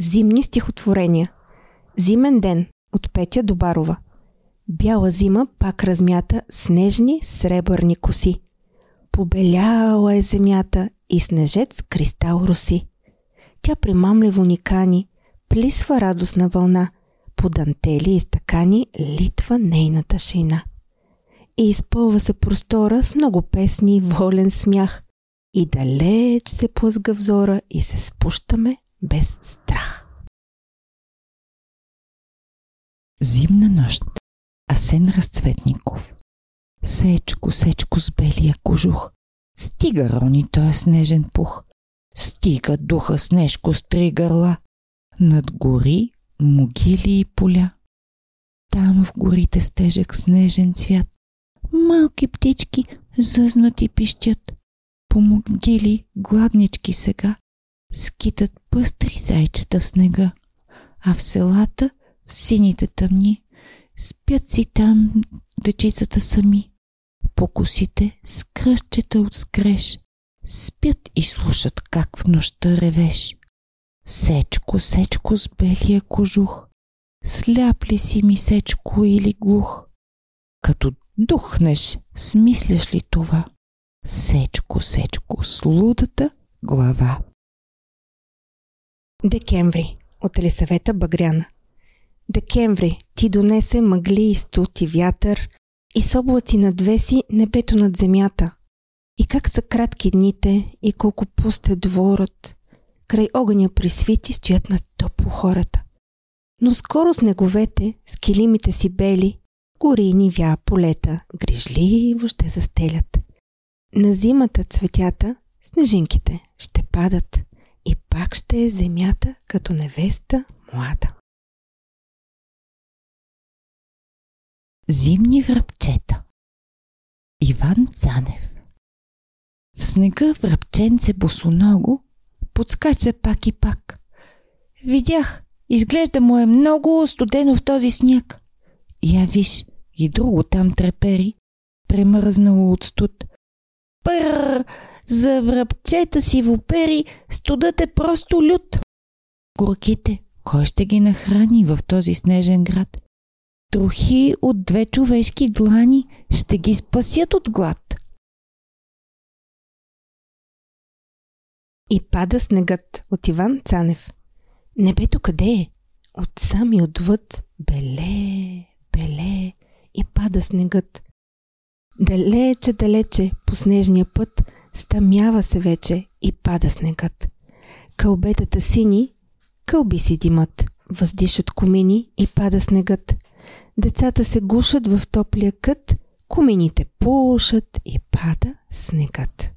Зимни стихотворения. Зимен ден от Петя Добарова. Бяла зима пак размята снежни сребърни коси. Побеляла е земята и снежец кристал роси. Тя примамливо ни кани, плисва радостна вълна, по дантели и стакани литва нейната шина. И изпълва се простора с много песни и волен смях. И далеч се плъзга взора и се спущаме без страх. Зимна нощ. Асен Разцветников. Сечко, сечко с белия кожух. Стига рони той снежен пух. Стига духа снежко с три гърла. Над гори, могили и поля. Там в горите с тежък снежен цвят. Малки птички зъзнат и пищят. По могили гладнички сега скитат пъстри зайчета в снега, а в селата, в сините тъмни, спят си там дечицата сами. По косите с кръстчета от скреш, спят и слушат как в нощта ревеш. Сечко, сечко с белия кожух, сляп ли си ми сечко или глух? Като духнеш, смисляш ли това? Сечко, сечко с лудата глава. Декември от Елисавета Багряна. Декември ти донесе мъгли и студ и вятър и с облаци надвеси небето над земята. И как са кратки дните и колко пуст е дворът. Край огъня присвити стоят на топло хората. Но скоро снеговете, с килимите си бели, гори и нивя полета, грижливо ще застелят. На зимата цветята, снежинките ще падат и пак ще е земята като невеста млада. Зимни връбчета Иван Цанев В снега връбченце босоного подскача пак и пак. Видях, изглежда му е много студено в този сняг. Я виж, и друго там трепери, премръзнало от студ. Пърр! За връбчета си в опери студът е просто лют. Горките, кой ще ги нахрани в този снежен град? Трохи от две човешки длани ще ги спасят от глад. И пада снегът от Иван Цанев. Небето къде е? От сам и отвъд. Беле, беле и пада снегът. Далече, далече по снежния път стъмява се вече и пада снегът. Кълбетата сини, кълби си димат, въздишат комини и пада снегът. Децата се гушат в топлия кът, комините пушат и пада снегът.